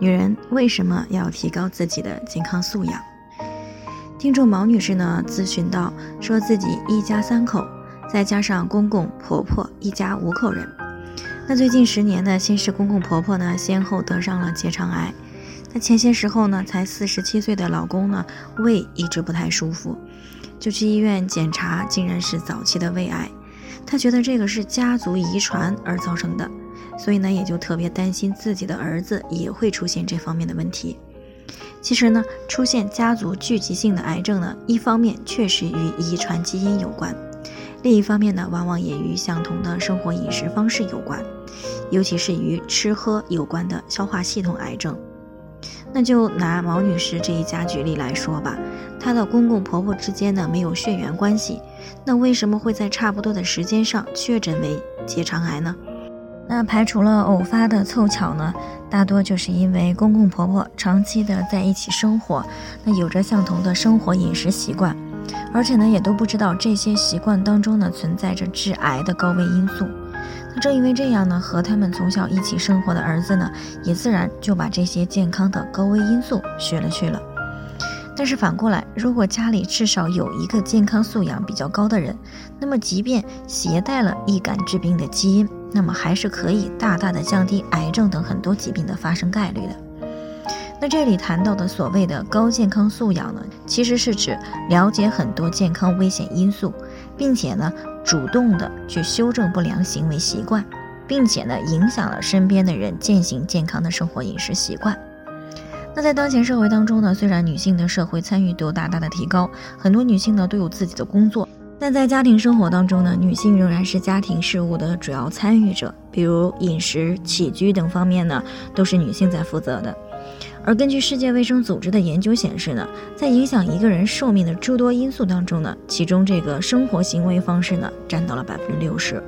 女人为什么要提高自己的健康素养？听众毛女士呢咨询到，说自己一家三口，再加上公公婆婆，一家五口人。那最近十年呢，先是公公婆婆呢先后得上了结肠癌。那前些时候呢，才四十七岁的老公呢胃一直不太舒服，就去医院检查，竟然是早期的胃癌。她觉得这个是家族遗传而造成的。所以呢，也就特别担心自己的儿子也会出现这方面的问题。其实呢，出现家族聚集性的癌症呢，一方面确实与遗传基因有关，另一方面呢，往往也与相同的生活饮食方式有关，尤其是与吃喝有关的消化系统癌症。那就拿毛女士这一家举例来说吧，她的公公婆婆之间呢没有血缘关系，那为什么会在差不多的时间上确诊为结肠癌呢？那排除了偶发的凑巧呢，大多就是因为公公婆婆长期的在一起生活，那有着相同的生活饮食习惯，而且呢也都不知道这些习惯当中呢存在着致癌的高危因素。那正因为这样呢，和他们从小一起生活的儿子呢，也自然就把这些健康的高危因素学了去了。但是反过来，如果家里至少有一个健康素养比较高的人，那么即便携带了易感致病的基因，那么还是可以大大的降低癌症等很多疾病的发生概率的。那这里谈到的所谓的高健康素养呢，其实是指了解很多健康危险因素，并且呢主动的去修正不良行为习惯，并且呢影响了身边的人践行健康的生活饮食习惯。那在当前社会当中呢，虽然女性的社会参与度大大的提高，很多女性呢都有自己的工作，但在家庭生活当中呢，女性仍然是家庭事务的主要参与者，比如饮食起居等方面呢，都是女性在负责的。而根据世界卫生组织的研究显示呢，在影响一个人寿命的诸多因素当中呢，其中这个生活行为方式呢，占到了百分之六十。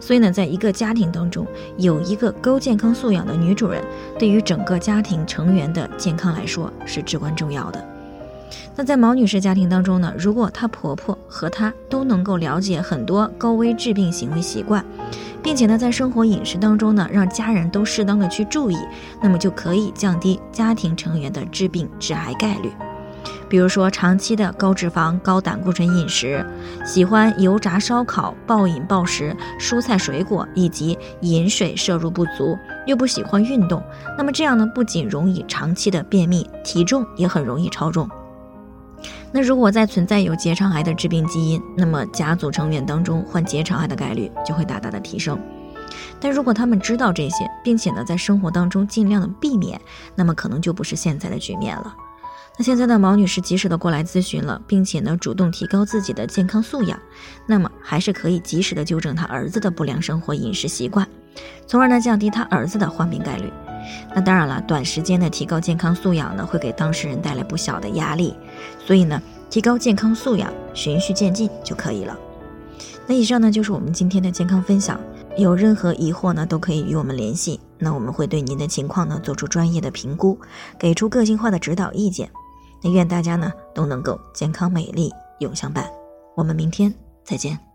所以呢，在一个家庭当中，有一个高健康素养的女主人，对于整个家庭成员的健康来说是至关重要的。那在毛女士家庭当中呢，如果她婆婆和她都能够了解很多高危致病行为习惯，并且呢，在生活饮食当中呢，让家人都适当的去注意，那么就可以降低家庭成员的致病致癌概率。比如说，长期的高脂肪、高胆固醇饮食，喜欢油炸烧烤、暴饮暴食、蔬菜水果，以及饮水摄入不足，又不喜欢运动，那么这样呢，不仅容易长期的便秘，体重也很容易超重。那如果再存在有结肠癌的致病基因，那么家族成员当中患结肠癌的概率就会大大的提升。但如果他们知道这些，并且呢，在生活当中尽量的避免，那么可能就不是现在的局面了。那现在呢，毛女士及时的过来咨询了，并且呢，主动提高自己的健康素养，那么还是可以及时的纠正她儿子的不良生活饮食习惯，从而呢降低他儿子的患病概率。那当然了，短时间的提高健康素养呢，会给当事人带来不小的压力，所以呢，提高健康素养，循序渐进就可以了。那以上呢就是我们今天的健康分享，有任何疑惑呢，都可以与我们联系，那我们会对您的情况呢做出专业的评估，给出个性化的指导意见。那愿大家呢都能够健康美丽永相伴，我们明天再见。